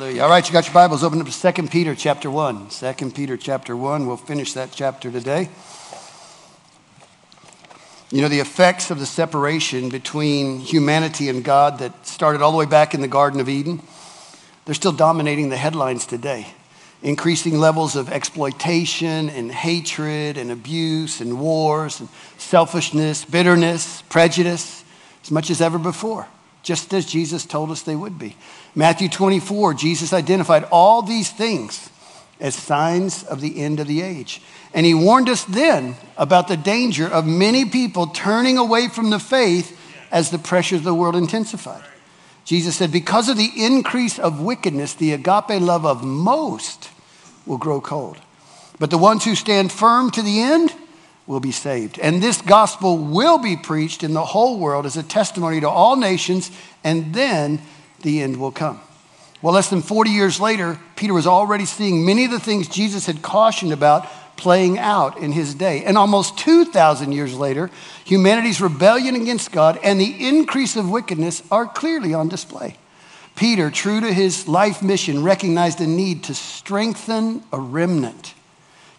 Hallelujah. All right, you got your Bibles. Open up to 2 Peter chapter 1. 2 Peter chapter 1. We'll finish that chapter today. You know, the effects of the separation between humanity and God that started all the way back in the Garden of Eden, they're still dominating the headlines today. Increasing levels of exploitation and hatred and abuse and wars and selfishness, bitterness, prejudice, as much as ever before just as Jesus told us they would be. Matthew 24, Jesus identified all these things as signs of the end of the age. And he warned us then about the danger of many people turning away from the faith as the pressures of the world intensified. Jesus said, Because of the increase of wickedness, the agape love of most will grow cold. But the ones who stand firm to the end will be saved. And this gospel will be preached in the whole world as a testimony to all nations, and then the end will come. Well, less than 40 years later, Peter was already seeing many of the things Jesus had cautioned about playing out in his day. And almost 2,000 years later, humanity's rebellion against God and the increase of wickedness are clearly on display. Peter, true to his life mission, recognized a need to strengthen a remnant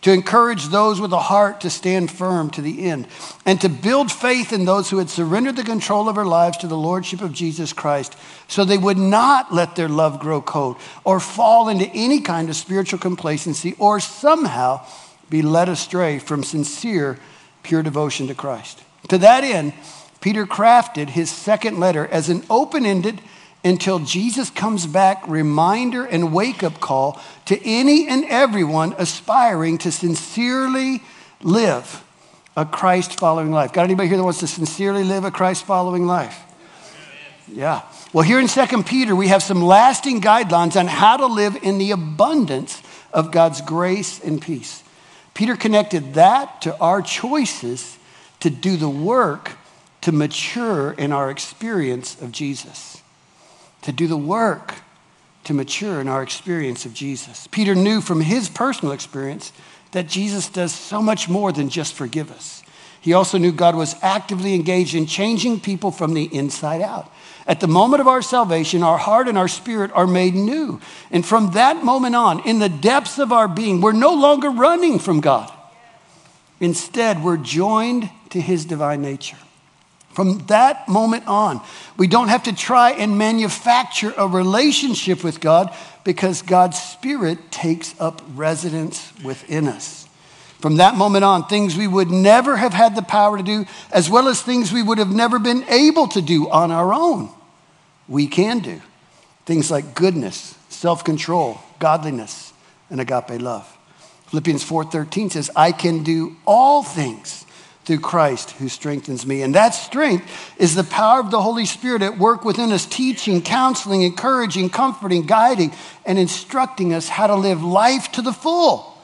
to encourage those with a heart to stand firm to the end, and to build faith in those who had surrendered the control of their lives to the Lordship of Jesus Christ, so they would not let their love grow cold or fall into any kind of spiritual complacency or somehow be led astray from sincere, pure devotion to Christ. To that end, Peter crafted his second letter as an open ended, until Jesus comes back reminder and wake up call to any and everyone aspiring to sincerely live a Christ following life. Got anybody here that wants to sincerely live a Christ following life? Yeah. Well, here in 2 Peter, we have some lasting guidelines on how to live in the abundance of God's grace and peace. Peter connected that to our choices to do the work to mature in our experience of Jesus to do the work to mature in our experience of Jesus. Peter knew from his personal experience that Jesus does so much more than just forgive us. He also knew God was actively engaged in changing people from the inside out. At the moment of our salvation, our heart and our spirit are made new. And from that moment on, in the depths of our being, we're no longer running from God. Instead, we're joined to his divine nature. From that moment on, we don't have to try and manufacture a relationship with God because God's Spirit takes up residence within us. From that moment on, things we would never have had the power to do, as well as things we would have never been able to do on our own, we can do. Things like goodness, self control, godliness, and agape love. Philippians 4:13 says, "I can do all things through Christ who strengthens me. And that strength is the power of the Holy Spirit at work within us, teaching, counseling, encouraging, comforting, guiding, and instructing us how to live life to the full.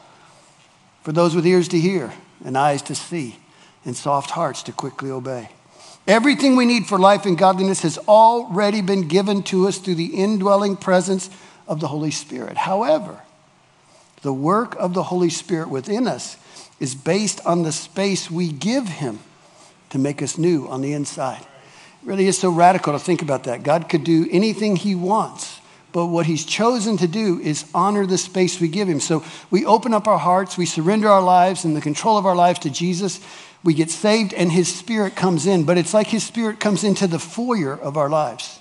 For those with ears to hear and eyes to see and soft hearts to quickly obey. Everything we need for life and godliness has already been given to us through the indwelling presence of the Holy Spirit. However, the work of the Holy Spirit within us is based on the space we give Him to make us new on the inside. It really is so radical to think about that. God could do anything He wants, but what He's chosen to do is honor the space we give Him. So we open up our hearts, we surrender our lives and the control of our lives to Jesus. We get saved, and His Spirit comes in, but it's like His Spirit comes into the foyer of our lives.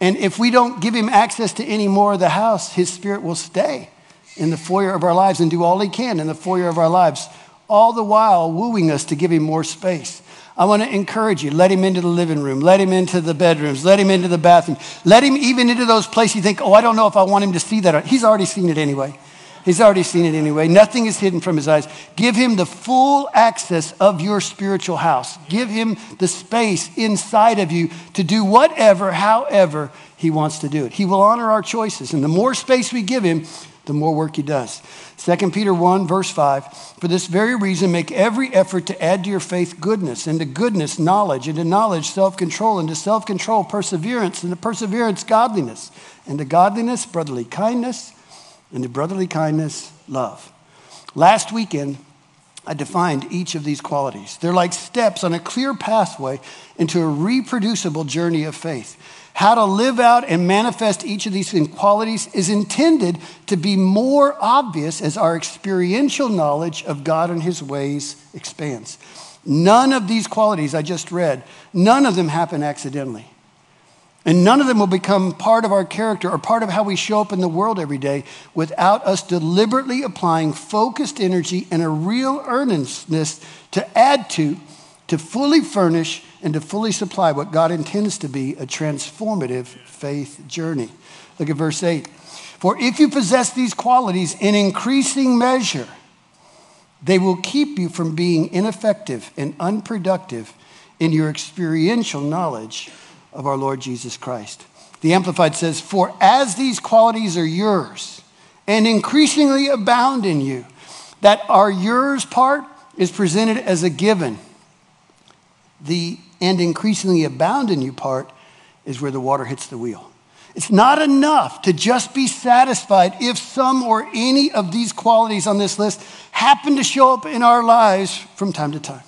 And if we don't give Him access to any more of the house, His Spirit will stay in the foyer of our lives and do all he can in the foyer of our lives, all the while wooing us to give him more space. I want to encourage you let him into the living room, let him into the bedrooms, let him into the bathroom, let him even into those places you think, oh, I don't know if I want him to see that. He's already seen it anyway. He's already seen it anyway. Nothing is hidden from his eyes. Give him the full access of your spiritual house. Give him the space inside of you to do whatever, however, he wants to do it. He will honor our choices. And the more space we give him, the more work he does. 2 Peter 1, verse 5 For this very reason, make every effort to add to your faith goodness, and to goodness, knowledge, and to knowledge, self control, and to self control, perseverance, and to perseverance, godliness, and to godliness, brotherly kindness, and to brotherly kindness, love. Last weekend, I defined each of these qualities. They're like steps on a clear pathway into a reproducible journey of faith. How to live out and manifest each of these qualities is intended to be more obvious as our experiential knowledge of God and His ways expands. None of these qualities I just read, none of them happen accidentally. And none of them will become part of our character or part of how we show up in the world every day without us deliberately applying focused energy and a real earnestness to add to, to fully furnish, and to fully supply what God intends to be a transformative faith journey. Look at verse 8. For if you possess these qualities in increasing measure, they will keep you from being ineffective and unproductive in your experiential knowledge of our Lord Jesus Christ. The Amplified says, For as these qualities are yours and increasingly abound in you, that our yours part is presented as a given. The and increasingly abound in you part is where the water hits the wheel. It's not enough to just be satisfied if some or any of these qualities on this list happen to show up in our lives from time to time.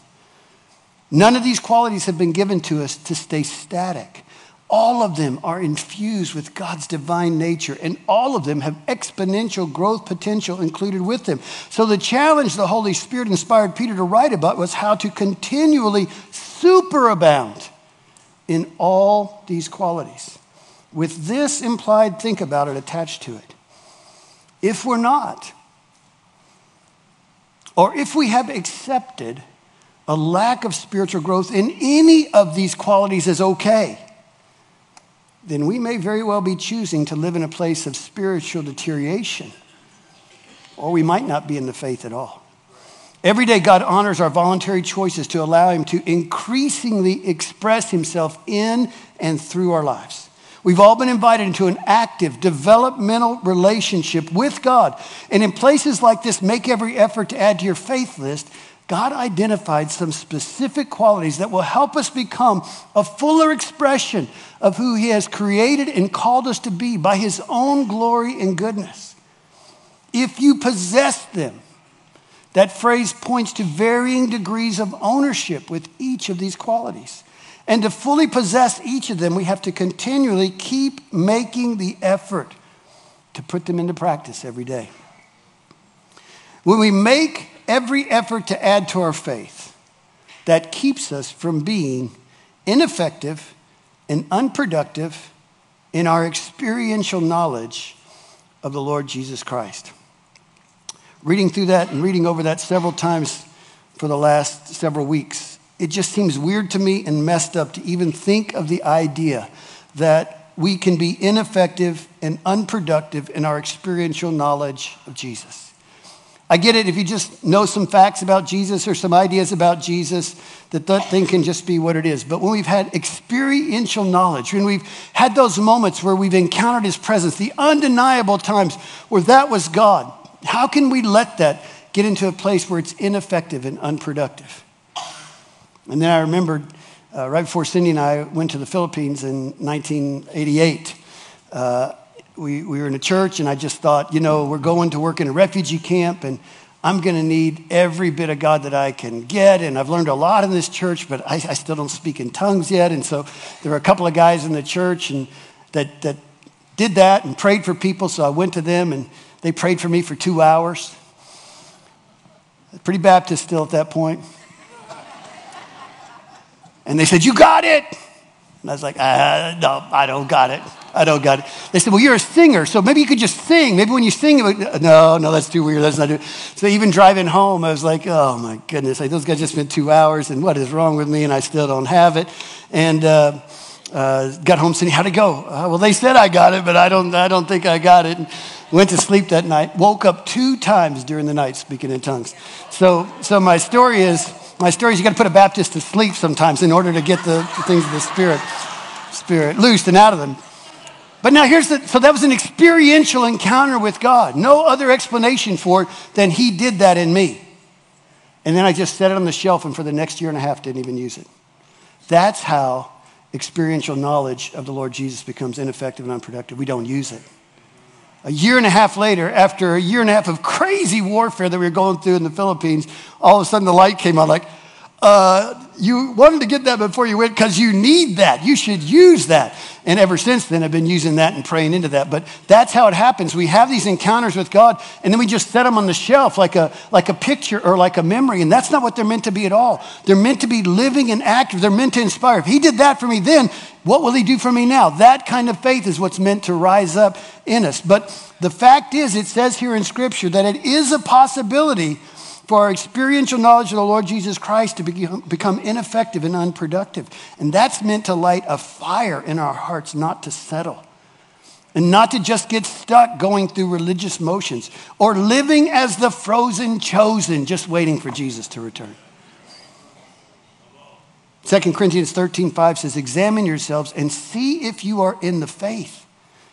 None of these qualities have been given to us to stay static. All of them are infused with God's divine nature, and all of them have exponential growth potential included with them. So, the challenge the Holy Spirit inspired Peter to write about was how to continually superabound in all these qualities. With this implied think about it attached to it. If we're not, or if we have accepted a lack of spiritual growth in any of these qualities is okay, then we may very well be choosing to live in a place of spiritual deterioration, or we might not be in the faith at all. Every day, God honors our voluntary choices to allow Him to increasingly express Himself in and through our lives. We've all been invited into an active, developmental relationship with God. And in places like this, make every effort to add to your faith list God identified some specific qualities that will help us become a fuller expression of who He has created and called us to be by His own glory and goodness. If you possess them, that phrase points to varying degrees of ownership with each of these qualities. And to fully possess each of them, we have to continually keep making the effort to put them into practice every day. When we make every effort to add to our faith that keeps us from being ineffective and unproductive in our experiential knowledge of the Lord Jesus Christ. Reading through that and reading over that several times for the last several weeks, it just seems weird to me and messed up to even think of the idea that we can be ineffective and unproductive in our experiential knowledge of Jesus. I get it if you just know some facts about Jesus or some ideas about Jesus, that that thing can just be what it is. But when we've had experiential knowledge, when we've had those moments where we've encountered his presence, the undeniable times where that was God, how can we let that get into a place where it's ineffective and unproductive? And then I remembered uh, right before Cindy and I went to the Philippines in 1988. Uh, we, we were in a church, and I just thought, you know, we're going to work in a refugee camp, and I'm going to need every bit of God that I can get. And I've learned a lot in this church, but I, I, still don't speak in tongues yet. And so there were a couple of guys in the church and that, that did that and prayed for people. So I went to them, and they prayed for me for two hours. Pretty Baptist still at that point. And they said, You got it. And I was like, uh, No, I don't got it. I don't got it. They said, well, you're a singer, so maybe you could just sing. Maybe when you sing, would, no, no, that's too weird. That's not it. So even driving home, I was like, oh my goodness, like, those guys just spent two hours, and what is wrong with me? And I still don't have it. And uh, uh, got home saying, how'd it go? Uh, well, they said I got it, but I don't, I don't think I got it. And went to sleep that night, woke up two times during the night speaking in tongues. So, so my story is, my story is you got to put a Baptist to sleep sometimes in order to get the, the things of the Spirit, Spirit loosed and out of them. But now here's the so that was an experiential encounter with God. No other explanation for it than He did that in me. And then I just set it on the shelf and for the next year and a half didn't even use it. That's how experiential knowledge of the Lord Jesus becomes ineffective and unproductive. We don't use it. A year and a half later, after a year and a half of crazy warfare that we were going through in the Philippines, all of a sudden the light came on like, uh, you wanted to get that before you went because you need that. You should use that. And ever since then, I've been using that and praying into that. But that's how it happens. We have these encounters with God, and then we just set them on the shelf like a, like a picture or like a memory. And that's not what they're meant to be at all. They're meant to be living and active, they're meant to inspire. If He did that for me then, what will He do for me now? That kind of faith is what's meant to rise up in us. But the fact is, it says here in Scripture that it is a possibility for our experiential knowledge of the Lord Jesus Christ to become ineffective and unproductive. And that's meant to light a fire in our hearts, not to settle. And not to just get stuck going through religious motions or living as the frozen chosen, just waiting for Jesus to return. 2 Corinthians 13, 5 says, Examine yourselves and see if you are in the faith.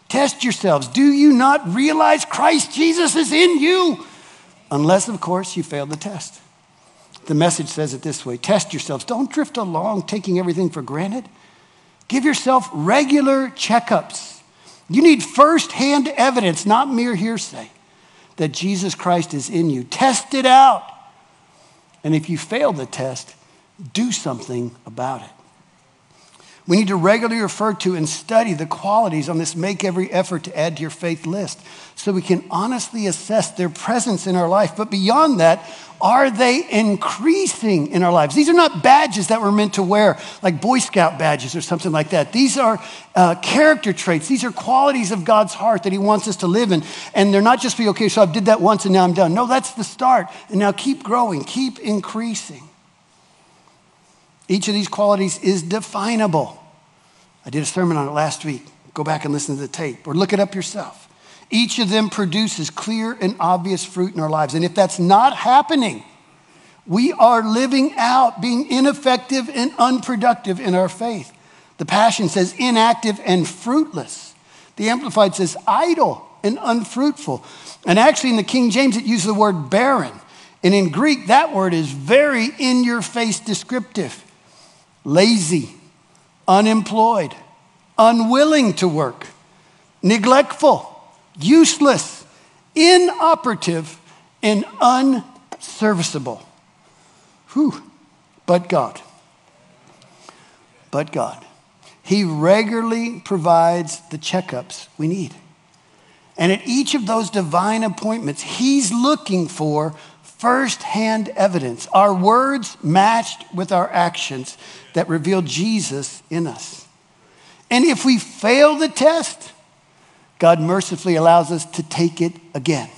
Test yourselves. Do you not realize Christ Jesus is in you? Unless, of course, you fail the test. The message says it this way test yourselves. Don't drift along taking everything for granted. Give yourself regular checkups. You need firsthand evidence, not mere hearsay, that Jesus Christ is in you. Test it out. And if you fail the test, do something about it. We need to regularly refer to and study the qualities on this make every effort to add to your faith list so we can honestly assess their presence in our life. But beyond that, are they increasing in our lives? These are not badges that we're meant to wear, like Boy Scout badges or something like that. These are uh, character traits. These are qualities of God's heart that He wants us to live in. And they're not just be, okay, so I did that once and now I'm done. No, that's the start. And now keep growing, keep increasing. Each of these qualities is definable. I did a sermon on it last week. Go back and listen to the tape or look it up yourself. Each of them produces clear and obvious fruit in our lives. And if that's not happening, we are living out being ineffective and unproductive in our faith. The Passion says inactive and fruitless. The Amplified says idle and unfruitful. And actually, in the King James, it uses the word barren. And in Greek, that word is very in your face descriptive lazy, unemployed, unwilling to work, neglectful, useless, inoperative, and unserviceable. Whew. But God. But God. He regularly provides the checkups we need. And at each of those divine appointments, He's looking for firsthand evidence, our words matched with our actions that reveal Jesus in us. And if we fail the test, God mercifully allows us to take it again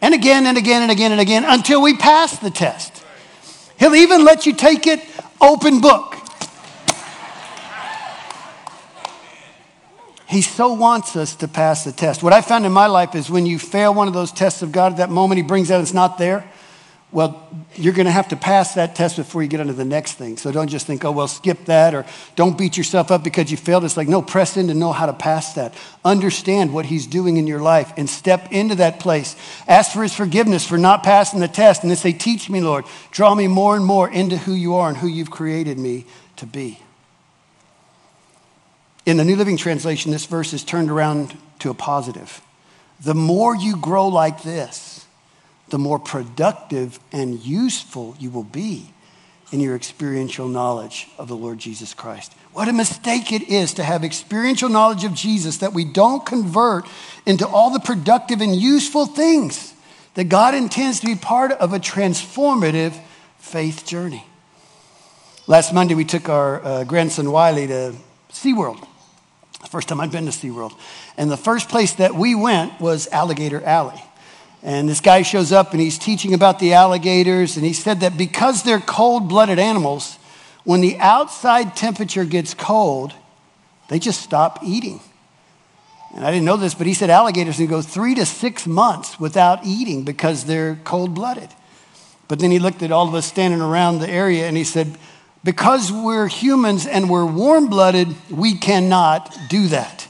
and again and again and again and again until we pass the test. He'll even let you take it open book. He so wants us to pass the test. What I found in my life is when you fail one of those tests of God, at that moment He brings out it's not there, well, you're going to have to pass that test before you get into the next thing. So don't just think, oh, well, skip that, or don't beat yourself up because you failed. It's like, no, press in to know how to pass that. Understand what He's doing in your life and step into that place. Ask for His forgiveness for not passing the test. And then say, Teach me, Lord. Draw me more and more into who you are and who you've created me to be. In the New Living Translation, this verse is turned around to a positive. The more you grow like this, the more productive and useful you will be in your experiential knowledge of the Lord Jesus Christ. What a mistake it is to have experiential knowledge of Jesus that we don't convert into all the productive and useful things that God intends to be part of a transformative faith journey. Last Monday, we took our uh, grandson Wiley to SeaWorld. First time I'd been to SeaWorld. And the first place that we went was Alligator Alley. And this guy shows up and he's teaching about the alligators. And he said that because they're cold blooded animals, when the outside temperature gets cold, they just stop eating. And I didn't know this, but he said alligators can go three to six months without eating because they're cold blooded. But then he looked at all of us standing around the area and he said, because we're humans and we're warm blooded, we cannot do that.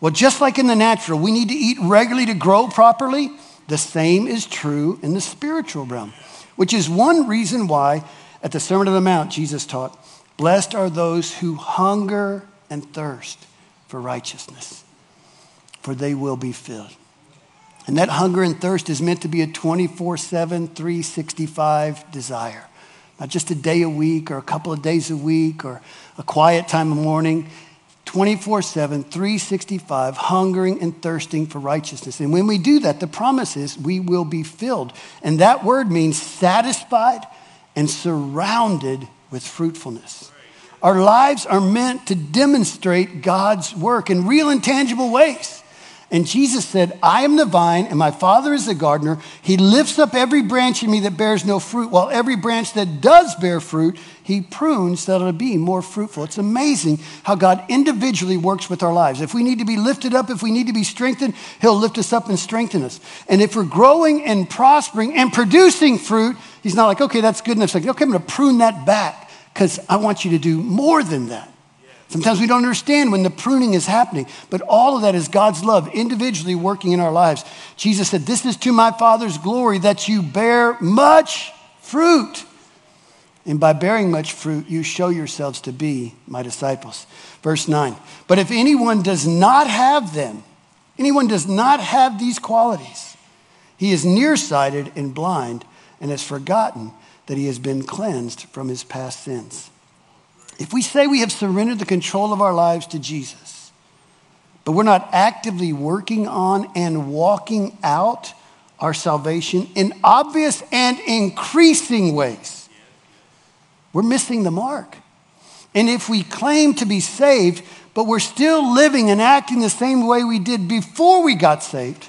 Well, just like in the natural, we need to eat regularly to grow properly. The same is true in the spiritual realm, which is one reason why at the Sermon on the Mount, Jesus taught, Blessed are those who hunger and thirst for righteousness, for they will be filled. And that hunger and thirst is meant to be a 24 7, 365 desire not just a day a week or a couple of days a week or a quiet time of morning. 24 7, 365, hungering and thirsting for righteousness. And when we do that, the promise is we will be filled. And that word means satisfied and surrounded with fruitfulness. Our lives are meant to demonstrate God's work in real and tangible ways. And Jesus said, I am the vine, and my Father is the gardener. He lifts up every branch in me that bears no fruit, while every branch that does bear fruit, he prunes that it'll be more fruitful. It's amazing how God individually works with our lives. If we need to be lifted up, if we need to be strengthened, he'll lift us up and strengthen us. And if we're growing and prospering and producing fruit, he's not like, okay, that's good enough. Like, okay, I'm going to prune that back because I want you to do more than that. Sometimes we don't understand when the pruning is happening, but all of that is God's love individually working in our lives. Jesus said, This is to my Father's glory that you bear much fruit. And by bearing much fruit, you show yourselves to be my disciples. Verse 9. But if anyone does not have them, anyone does not have these qualities, he is nearsighted and blind and has forgotten that he has been cleansed from his past sins. If we say we have surrendered the control of our lives to Jesus, but we're not actively working on and walking out our salvation in obvious and increasing ways, we're missing the mark. And if we claim to be saved, but we're still living and acting the same way we did before we got saved,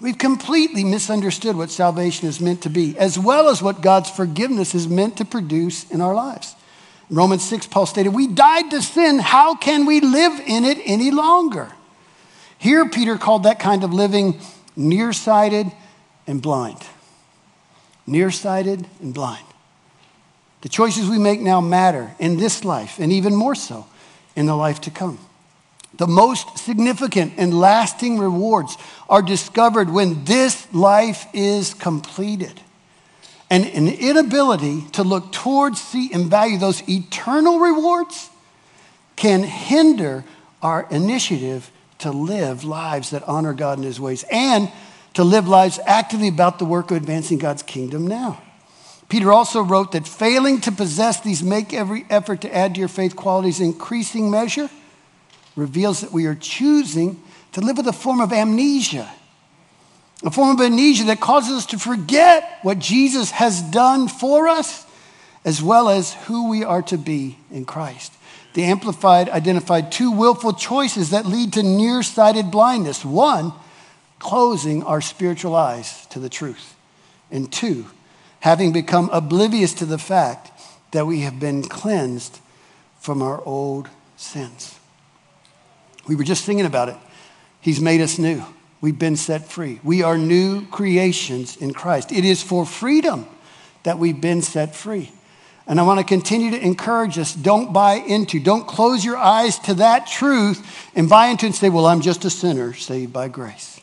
we've completely misunderstood what salvation is meant to be, as well as what God's forgiveness is meant to produce in our lives. Romans 6, Paul stated, We died to sin. How can we live in it any longer? Here, Peter called that kind of living nearsighted and blind. Nearsighted and blind. The choices we make now matter in this life, and even more so in the life to come. The most significant and lasting rewards are discovered when this life is completed and an inability to look towards, see, and value those eternal rewards can hinder our initiative to live lives that honor God in His ways and to live lives actively about the work of advancing God's kingdom now. Peter also wrote that failing to possess these make every effort to add to your faith qualities increasing measure reveals that we are choosing to live with a form of amnesia a form of amnesia that causes us to forget what Jesus has done for us, as well as who we are to be in Christ. The Amplified identified two willful choices that lead to nearsighted blindness. One, closing our spiritual eyes to the truth. And two, having become oblivious to the fact that we have been cleansed from our old sins. We were just thinking about it. He's made us new. We've been set free. We are new creations in Christ. It is for freedom that we've been set free. And I want to continue to encourage us don't buy into, don't close your eyes to that truth and buy into and say, well, I'm just a sinner saved by grace.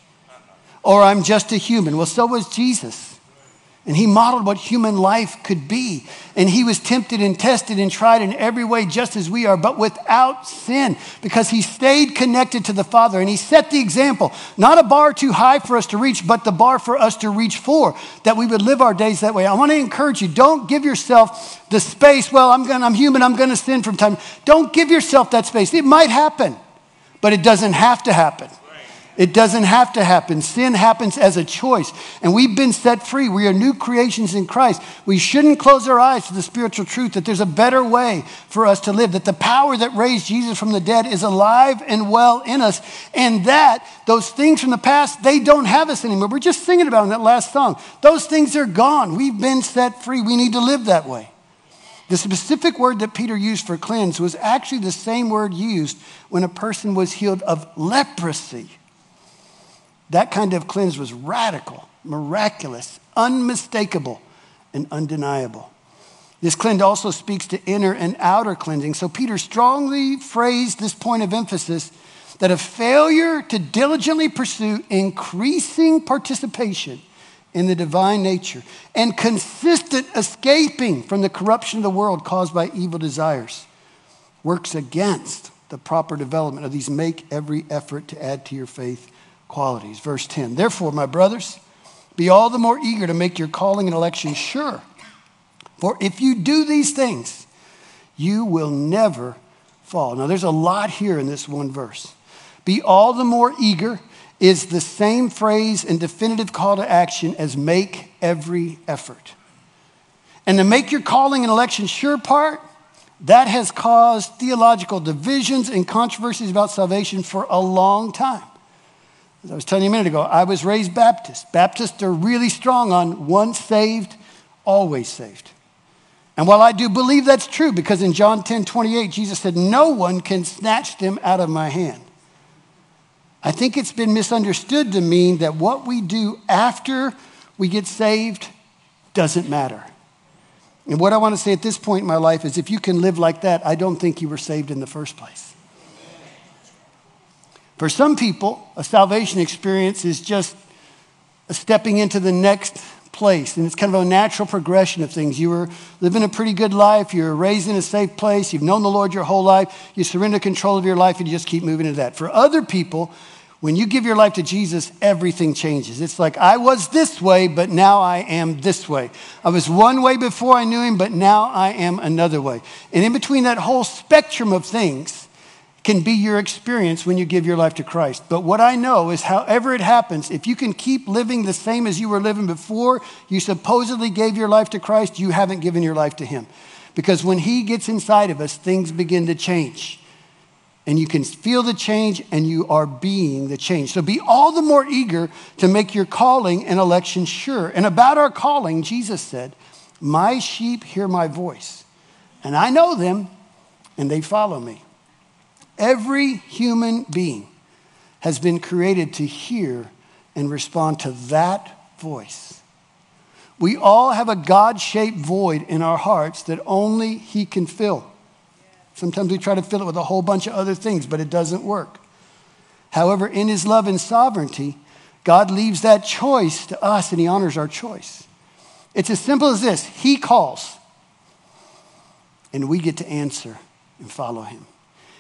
Or I'm just a human. Well, so was Jesus. And he modeled what human life could be. And he was tempted and tested and tried in every way, just as we are, but without sin, because he stayed connected to the Father. And he set the example, not a bar too high for us to reach, but the bar for us to reach for, that we would live our days that way. I want to encourage you don't give yourself the space, well, I'm, gonna, I'm human, I'm going to sin from time. Don't give yourself that space. It might happen, but it doesn't have to happen. It doesn't have to happen. Sin happens as a choice. And we've been set free. We are new creations in Christ. We shouldn't close our eyes to the spiritual truth that there's a better way for us to live, that the power that raised Jesus from the dead is alive and well in us, and that those things from the past, they don't have us anymore. We're just singing about in that last song. Those things are gone. We've been set free. We need to live that way. The specific word that Peter used for cleanse was actually the same word used when a person was healed of leprosy. That kind of cleanse was radical, miraculous, unmistakable, and undeniable. This cleanse also speaks to inner and outer cleansing. So Peter strongly phrased this point of emphasis that a failure to diligently pursue increasing participation in the divine nature and consistent escaping from the corruption of the world caused by evil desires works against the proper development of these make every effort to add to your faith qualities. Verse 10 Therefore, my brothers, be all the more eager to make your calling and election sure. For if you do these things, you will never fall. Now, there's a lot here in this one verse. Be all the more eager is the same phrase and definitive call to action as make every effort. And to make your calling and election sure part, that has caused theological divisions and controversies about salvation for a long time. As I was telling you a minute ago, I was raised Baptist. Baptists are really strong on once saved, always saved. And while I do believe that's true, because in John 10 28, Jesus said, No one can snatch them out of my hand. I think it's been misunderstood to mean that what we do after we get saved doesn't matter. And what I want to say at this point in my life is if you can live like that, I don't think you were saved in the first place. For some people, a salvation experience is just stepping into the next place. And it's kind of a natural progression of things. You were living a pretty good life, you were raised in a safe place, you've known the Lord your whole life, you surrender control of your life, and you just keep moving into that. For other people, when you give your life to Jesus, everything changes. It's like, I was this way, but now I am this way. I was one way before I knew him, but now I am another way. And in between that whole spectrum of things, can be your experience when you give your life to Christ. But what I know is, however it happens, if you can keep living the same as you were living before you supposedly gave your life to Christ, you haven't given your life to Him. Because when He gets inside of us, things begin to change. And you can feel the change, and you are being the change. So be all the more eager to make your calling and election sure. And about our calling, Jesus said, My sheep hear my voice, and I know them, and they follow me. Every human being has been created to hear and respond to that voice. We all have a God shaped void in our hearts that only He can fill. Sometimes we try to fill it with a whole bunch of other things, but it doesn't work. However, in His love and sovereignty, God leaves that choice to us and He honors our choice. It's as simple as this He calls, and we get to answer and follow Him.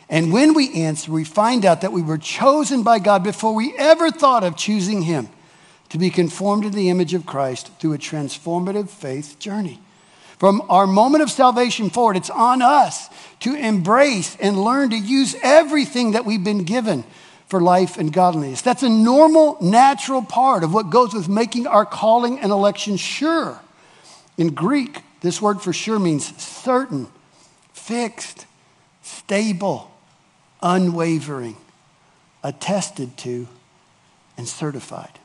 And when we answer, we find out that we were chosen by God before we ever thought of choosing Him to be conformed to the image of Christ through a transformative faith journey. From our moment of salvation forward, it's on us to embrace and learn to use everything that we've been given for life and godliness. That's a normal, natural part of what goes with making our calling and election sure. In Greek, this word for sure means certain, fixed, stable, unwavering, attested to, and certified.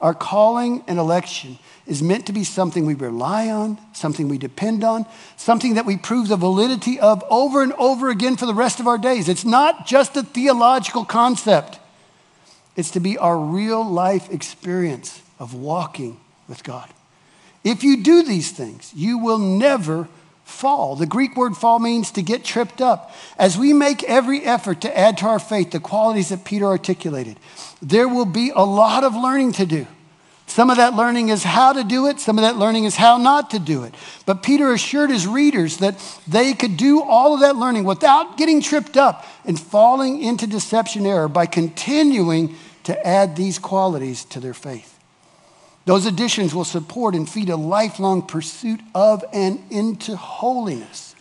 Our calling and election is meant to be something we rely on, something we depend on, something that we prove the validity of over and over again for the rest of our days. It's not just a theological concept, it's to be our real life experience of walking with God. If you do these things, you will never fall. The Greek word fall means to get tripped up. As we make every effort to add to our faith the qualities that Peter articulated, there will be a lot of learning to do. Some of that learning is how to do it, some of that learning is how not to do it. But Peter assured his readers that they could do all of that learning without getting tripped up and falling into deception error by continuing to add these qualities to their faith. Those additions will support and feed a lifelong pursuit of and into holiness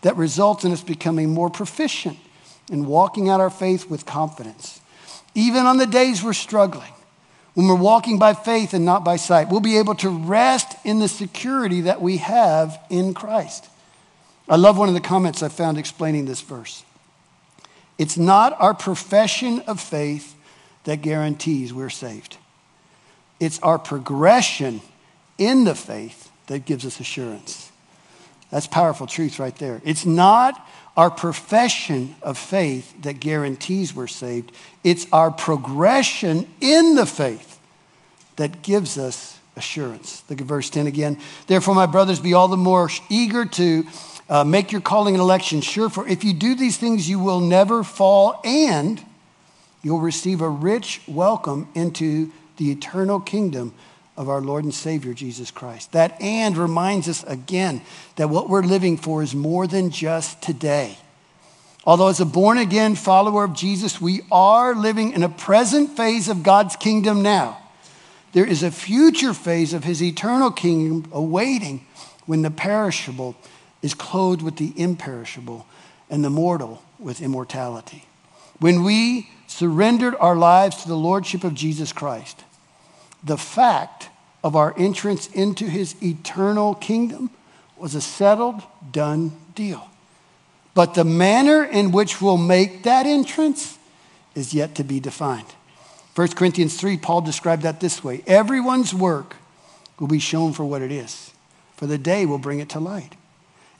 that results in us becoming more proficient in walking out our faith with confidence. Even on the days we're struggling, when we're walking by faith and not by sight, we'll be able to rest in the security that we have in Christ. I love one of the comments I found explaining this verse. It's not our profession of faith that guarantees we're saved. It's our progression in the faith that gives us assurance. That's powerful truth right there. It's not our profession of faith that guarantees we're saved, it's our progression in the faith that gives us assurance. Look at verse 10 again. Therefore, my brothers, be all the more eager to uh, make your calling and election sure, for if you do these things, you will never fall and you'll receive a rich welcome into the eternal kingdom of our Lord and Savior Jesus Christ. That and reminds us again that what we're living for is more than just today. Although, as a born again follower of Jesus, we are living in a present phase of God's kingdom now. There is a future phase of his eternal kingdom awaiting when the perishable is clothed with the imperishable and the mortal with immortality. When we surrendered our lives to the Lordship of Jesus Christ, the fact of our entrance into his eternal kingdom was a settled, done deal. But the manner in which we'll make that entrance is yet to be defined. 1 Corinthians 3, Paul described that this way Everyone's work will be shown for what it is, for the day will bring it to light.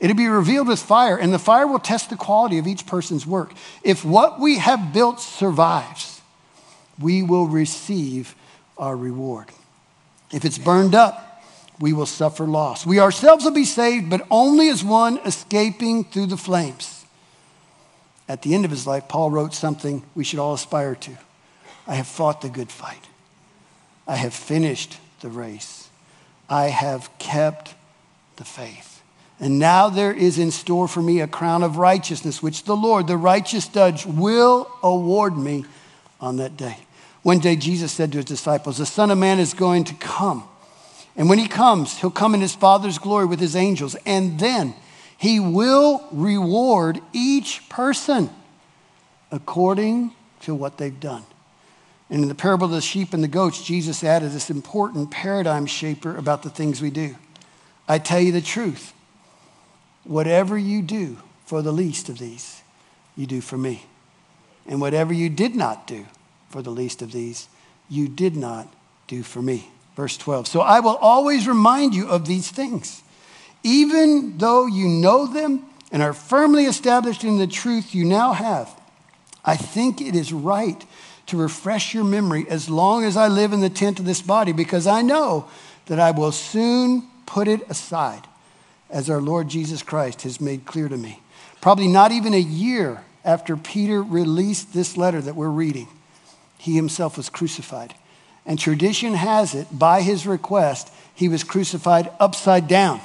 It'll be revealed with fire, and the fire will test the quality of each person's work. If what we have built survives, we will receive our reward. If it's burned up, we will suffer loss. We ourselves will be saved, but only as one escaping through the flames. At the end of his life, Paul wrote something we should all aspire to I have fought the good fight, I have finished the race, I have kept the faith. And now there is in store for me a crown of righteousness, which the Lord, the righteous judge, will award me on that day. One day, Jesus said to his disciples, The Son of Man is going to come. And when he comes, he'll come in his Father's glory with his angels. And then he will reward each person according to what they've done. And in the parable of the sheep and the goats, Jesus added this important paradigm shaper about the things we do. I tell you the truth Whatever you do for the least of these, you do for me. And whatever you did not do for the least of these, you did not do for me. Verse 12. So I will always remind you of these things, even though you know them and are firmly established in the truth you now have. I think it is right to refresh your memory as long as I live in the tent of this body, because I know that I will soon put it aside as our Lord Jesus Christ has made clear to me. Probably not even a year after Peter released this letter that we're reading, he himself was crucified. And tradition has it, by his request, he was crucified upside down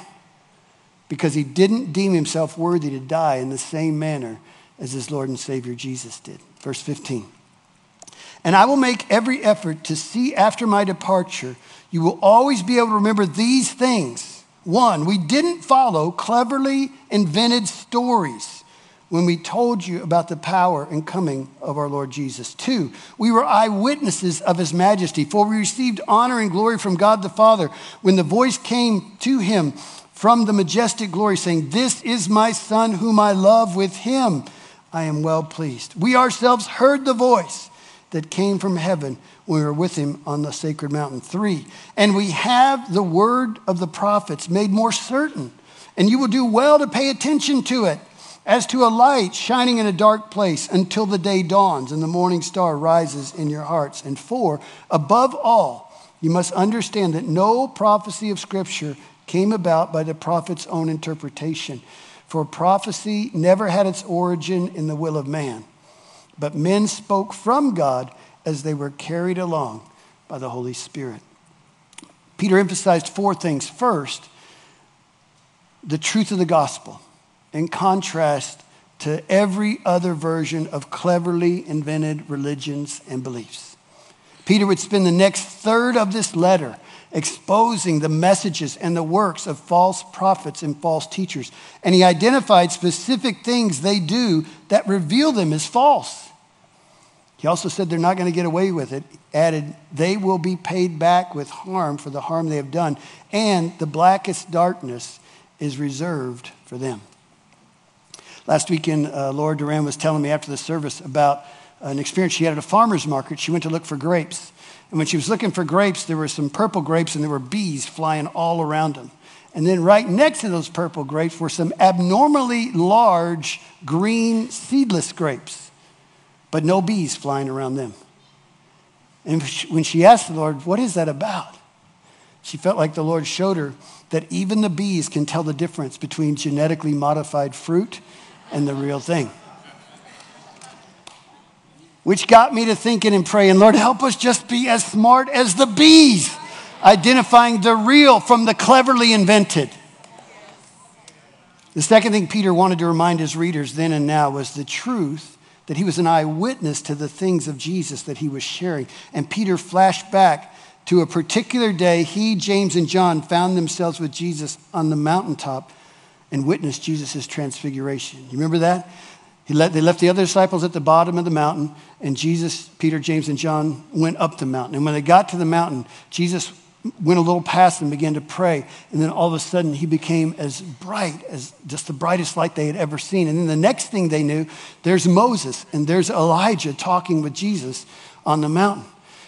because he didn't deem himself worthy to die in the same manner as his Lord and Savior Jesus did. Verse 15. And I will make every effort to see after my departure, you will always be able to remember these things one, we didn't follow cleverly invented stories when we told you about the power and coming of our Lord Jesus. Two, we were eyewitnesses of his majesty, for we received honor and glory from God the Father when the voice came to him from the majestic glory, saying, This is my Son whom I love, with him I am well pleased. We ourselves heard the voice that came from heaven when we were with him on the sacred mountain. Three, and we have the word of the prophets made more certain, and you will do well to pay attention to it as to a light shining in a dark place until the day dawns and the morning star rises in your hearts. And four, above all, you must understand that no prophecy of Scripture came about by the prophet's own interpretation. For prophecy never had its origin in the will of man, but men spoke from God as they were carried along by the Holy Spirit. Peter emphasized four things. First, the truth of the gospel, in contrast to every other version of cleverly invented religions and beliefs. Peter would spend the next third of this letter exposing the messages and the works of false prophets and false teachers. And he identified specific things they do that reveal them as false. He also said they're not going to get away with it. Added, they will be paid back with harm for the harm they have done, and the blackest darkness is reserved for them. Last weekend, uh, Laura Duran was telling me after the service about an experience she had at a farmer's market. She went to look for grapes. And when she was looking for grapes, there were some purple grapes and there were bees flying all around them. And then right next to those purple grapes were some abnormally large green seedless grapes but no bees flying around them. And when she asked the Lord, What is that about? She felt like the Lord showed her that even the bees can tell the difference between genetically modified fruit and the real thing. Which got me to thinking and praying, Lord, help us just be as smart as the bees, identifying the real from the cleverly invented. The second thing Peter wanted to remind his readers then and now was the truth that he was an eyewitness to the things of Jesus that he was sharing. And Peter flashed back to a particular day, he, James, and John found themselves with Jesus on the mountaintop and witnessed Jesus' transfiguration. You remember that? Let, they left the other disciples at the bottom of the mountain, and Jesus, Peter, James, and John went up the mountain. And when they got to the mountain, Jesus went a little past and began to pray. And then all of a sudden, he became as bright as just the brightest light they had ever seen. And then the next thing they knew, there's Moses and there's Elijah talking with Jesus on the mountain.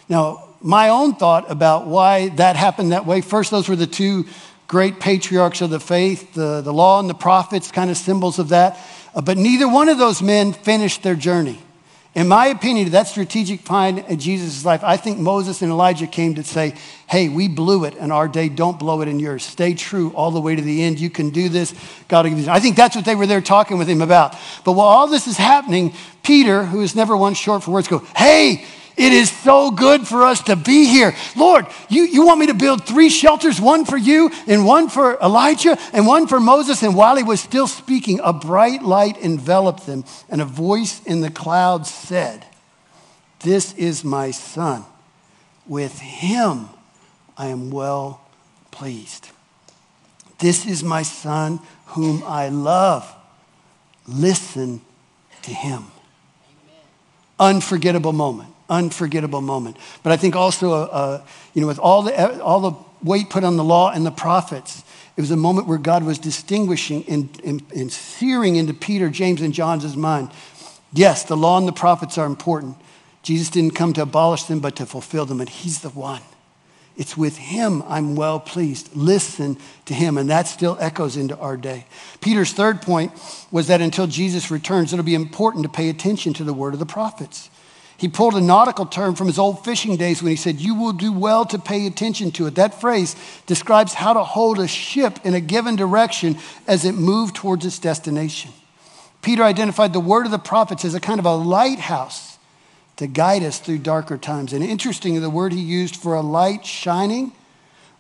Now, my own thought about why that happened that way first, those were the two great patriarchs of the faith, the, the law and the prophets, kind of symbols of that. Uh, but neither one of those men finished their journey. In my opinion, that strategic find in Jesus' life, I think Moses and Elijah came to say, hey, we blew it in our day, don't blow it in yours. Stay true all the way to the end. You can do this. God will give you. I think that's what they were there talking with him about. But while all this is happening, Peter, who is never one short for words, go, hey, it is so good for us to be here. Lord, you, you want me to build three shelters, one for you, and one for Elijah, and one for Moses. And while he was still speaking, a bright light enveloped them, and a voice in the clouds said, This is my son. With him I am well pleased. This is my son whom I love. Listen to him. Unforgettable moment unforgettable moment. But I think also, uh, uh, you know, with all the, all the weight put on the law and the prophets, it was a moment where God was distinguishing and, and, and searing into Peter, James, and John's mind. Yes, the law and the prophets are important. Jesus didn't come to abolish them, but to fulfill them, and He's the one. It's with Him I'm well pleased. Listen to Him, and that still echoes into our day. Peter's third point was that until Jesus returns, it'll be important to pay attention to the word of the prophets. He pulled a nautical term from his old fishing days when he said, You will do well to pay attention to it. That phrase describes how to hold a ship in a given direction as it moved towards its destination. Peter identified the word of the prophets as a kind of a lighthouse to guide us through darker times. And interestingly, the word he used for a light shining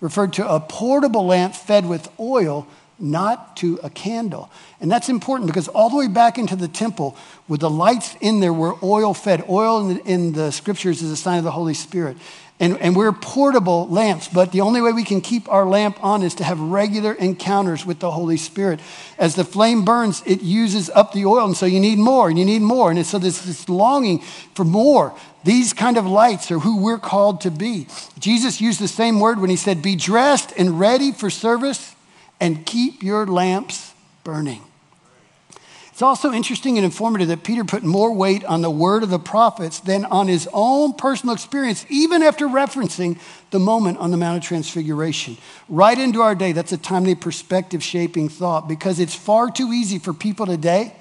referred to a portable lamp fed with oil not to a candle. And that's important because all the way back into the temple, with the lights in there, were oil fed. Oil in the, in the scriptures is a sign of the Holy Spirit. And, and we're portable lamps, but the only way we can keep our lamp on is to have regular encounters with the Holy Spirit. As the flame burns, it uses up the oil, and so you need more, and you need more. And so there's this longing for more. These kind of lights are who we're called to be. Jesus used the same word when he said, Be dressed and ready for service and keep your lamps burning. It's also interesting and informative that Peter put more weight on the word of the prophets than on his own personal experience, even after referencing the moment on the Mount of Transfiguration. Right into our day, that's a timely perspective shaping thought because it's far too easy for people today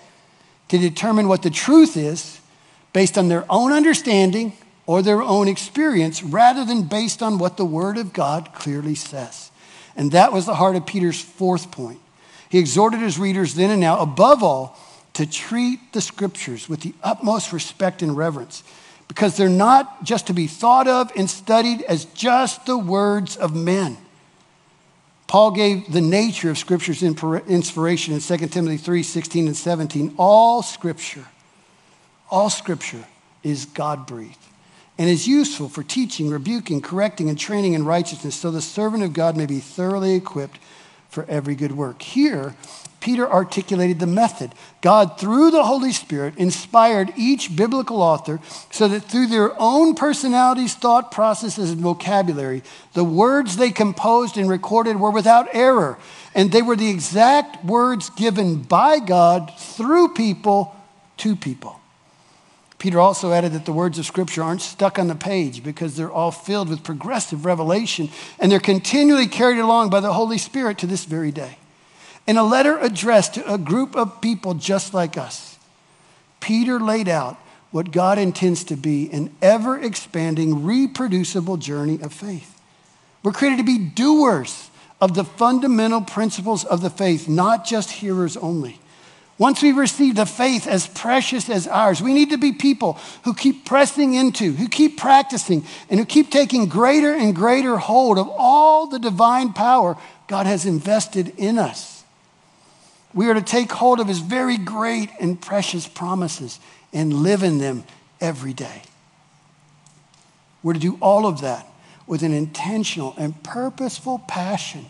to determine what the truth is based on their own understanding or their own experience rather than based on what the Word of God clearly says. And that was the heart of Peter's fourth point. He exhorted his readers then and now, above all, to treat the scriptures with the utmost respect and reverence because they're not just to be thought of and studied as just the words of men. Paul gave the nature of Scripture's inspiration in 2 Timothy 3 16 and 17. All Scripture, all Scripture is God breathed and is useful for teaching, rebuking, correcting, and training in righteousness, so the servant of God may be thoroughly equipped for every good work. Here, Peter articulated the method. God, through the Holy Spirit, inspired each biblical author so that through their own personalities, thought processes, and vocabulary, the words they composed and recorded were without error. And they were the exact words given by God through people to people. Peter also added that the words of Scripture aren't stuck on the page because they're all filled with progressive revelation and they're continually carried along by the Holy Spirit to this very day. In a letter addressed to a group of people just like us, Peter laid out what God intends to be an ever expanding, reproducible journey of faith. We're created to be doers of the fundamental principles of the faith, not just hearers only. Once we receive the faith as precious as ours, we need to be people who keep pressing into, who keep practicing, and who keep taking greater and greater hold of all the divine power God has invested in us. We are to take hold of his very great and precious promises and live in them every day. We're to do all of that with an intentional and purposeful passion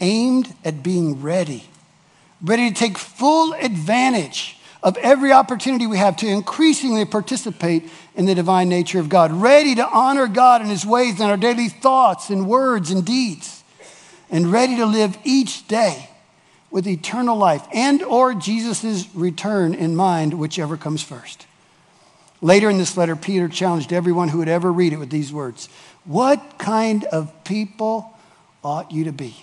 aimed at being ready, ready to take full advantage of every opportunity we have to increasingly participate in the divine nature of God, ready to honor God in his ways in our daily thoughts and words and deeds, and ready to live each day with eternal life and or Jesus' return in mind, whichever comes first. Later in this letter, Peter challenged everyone who would ever read it with these words What kind of people ought you to be?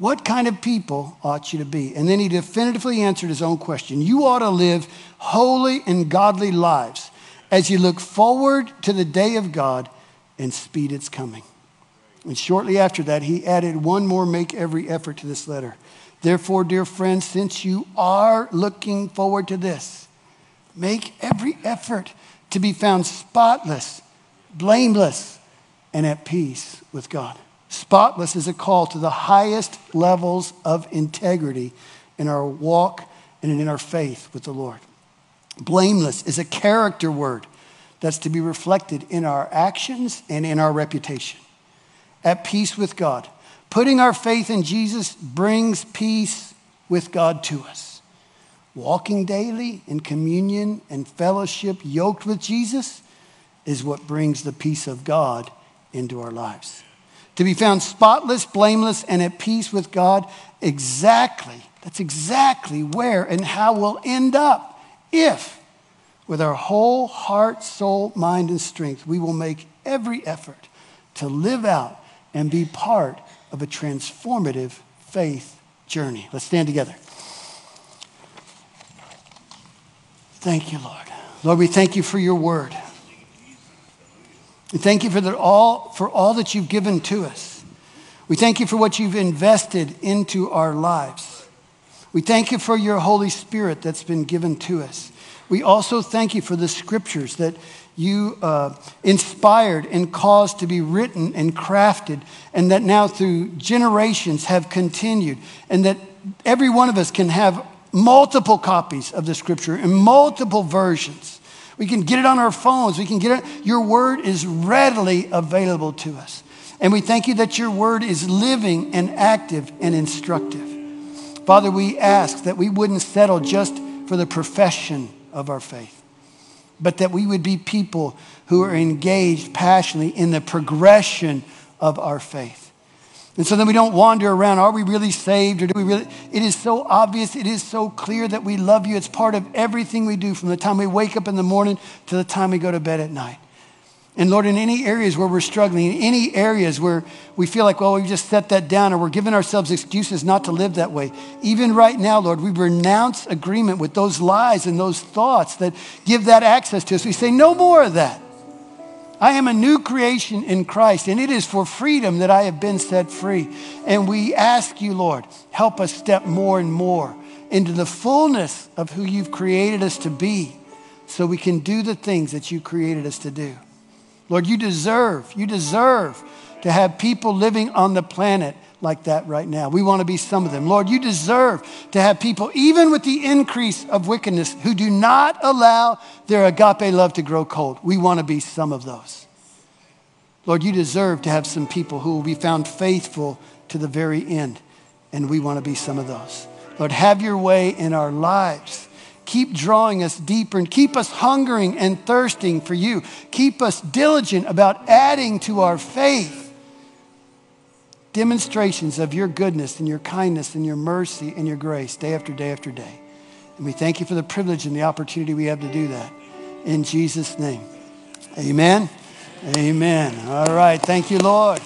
What kind of people ought you to be? And then he definitively answered his own question. You ought to live holy and godly lives as you look forward to the day of God and speed its coming. And shortly after that, he added one more make every effort to this letter. Therefore, dear friends, since you are looking forward to this, make every effort to be found spotless, blameless, and at peace with God. Spotless is a call to the highest levels of integrity in our walk and in our faith with the Lord. Blameless is a character word that's to be reflected in our actions and in our reputation. At peace with God. Putting our faith in Jesus brings peace with God to us. Walking daily in communion and fellowship, yoked with Jesus, is what brings the peace of God into our lives to be found spotless, blameless, and at peace with God. Exactly, that's exactly where and how we'll end up if, with our whole heart, soul, mind, and strength, we will make every effort to live out and be part of a transformative faith journey. Let's stand together. Thank you, Lord. Lord, we thank you for your word. We thank you for, the, all, for all that you've given to us. We thank you for what you've invested into our lives. We thank you for your Holy Spirit that's been given to us. We also thank you for the scriptures that you uh, inspired and caused to be written and crafted, and that now through generations have continued, and that every one of us can have multiple copies of the scripture in multiple versions. We can get it on our phones. We can get it. Your word is readily available to us. And we thank you that your word is living and active and instructive. Father, we ask that we wouldn't settle just for the profession of our faith, but that we would be people who are engaged passionately in the progression of our faith. And so then we don't wander around. Are we really saved or do we really? It is so obvious. It is so clear that we love you. It's part of everything we do from the time we wake up in the morning to the time we go to bed at night. And Lord, in any areas where we're struggling, in any areas where we feel like, well, we just set that down or we're giving ourselves excuses not to live that way, even right now, Lord, we renounce agreement with those lies and those thoughts that give that access to us. We say, no more of that. I am a new creation in Christ, and it is for freedom that I have been set free. And we ask you, Lord, help us step more and more into the fullness of who you've created us to be so we can do the things that you created us to do. Lord, you deserve, you deserve to have people living on the planet like that right now. We want to be some of them. Lord, you deserve to have people, even with the increase of wickedness, who do not allow their agape love to grow cold. We want to be some of those. Lord, you deserve to have some people who will be found faithful to the very end, and we want to be some of those. Lord, have your way in our lives. Keep drawing us deeper and keep us hungering and thirsting for you. Keep us diligent about adding to our faith demonstrations of your goodness and your kindness and your mercy and your grace day after day after day. And we thank you for the privilege and the opportunity we have to do that. In Jesus' name. Amen. Amen. All right. Thank you, Lord.